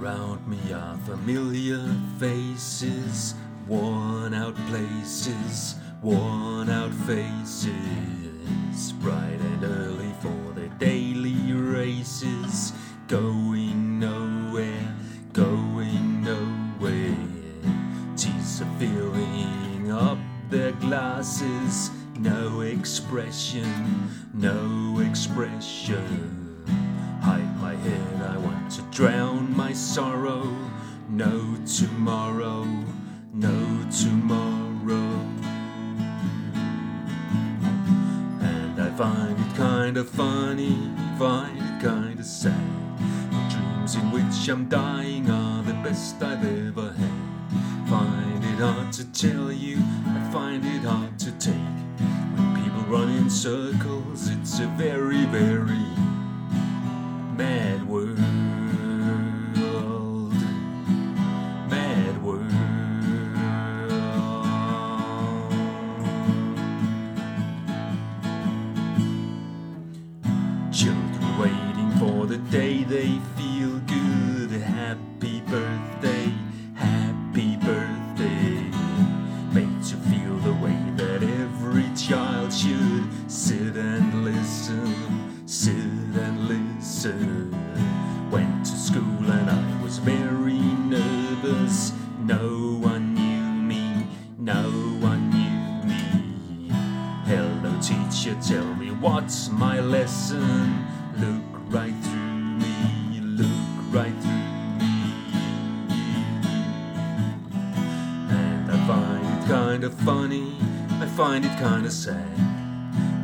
around me are familiar faces, worn out places, worn out faces. Bright and early for the daily races, going nowhere, going nowhere. Tears are filling up their glasses, no expression, no expression. Hide my head, drown my sorrow. No tomorrow, no tomorrow. And I find it kind of funny, find it kind of sad. The dreams in which I'm dying are the best I've ever had. Find it hard to tell you, I find it hard to take. When people run in circles, it's a very, very Children waiting for the day they feel good. What's my lesson. Look right through me, look right through me. And I find it kind of funny, I find it kind of sad.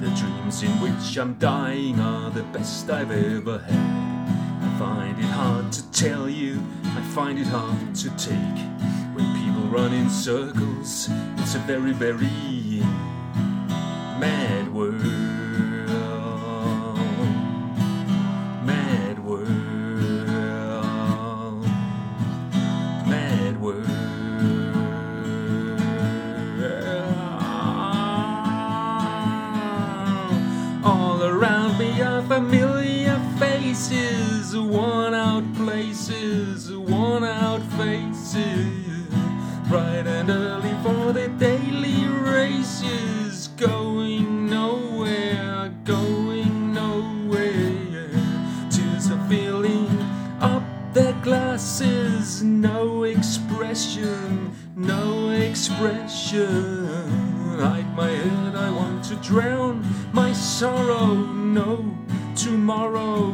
The dreams in which I'm dying are the best I've ever had. I find it hard to tell you, I find it hard to take. When people run in circles, it's a very, very mad world. Faces, worn out places, worn out faces. Bright and early for the daily races, going nowhere, going nowhere. Tears are filling up their glasses, no expression, no expression. Hide my head, I want to drown my sorrow. No tomorrow,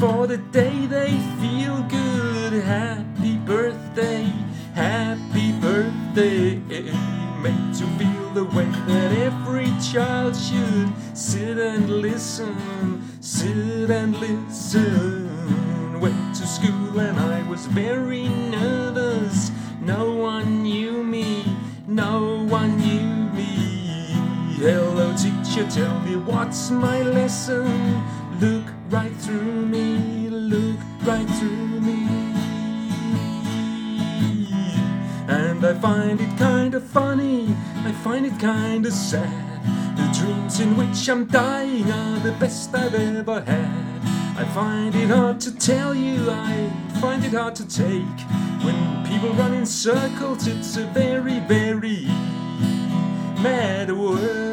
For the day they feel good. Happy birthday, happy birthday. Made to feel the way that every child should. Sit and listen, sit and listen. Went to school and I was very nervous. No one knew me, no one knew me. Hello, teacher, tell me what's my lesson. Look right through me, look right through me. And I find it kind of funny, I find it kind of sad. The dreams in which I'm dying are the best I've ever had. I find it hard to tell you, I find it hard to take. When people run in circles, it's a very, very mad world.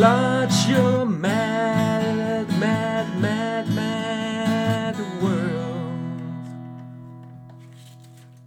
life.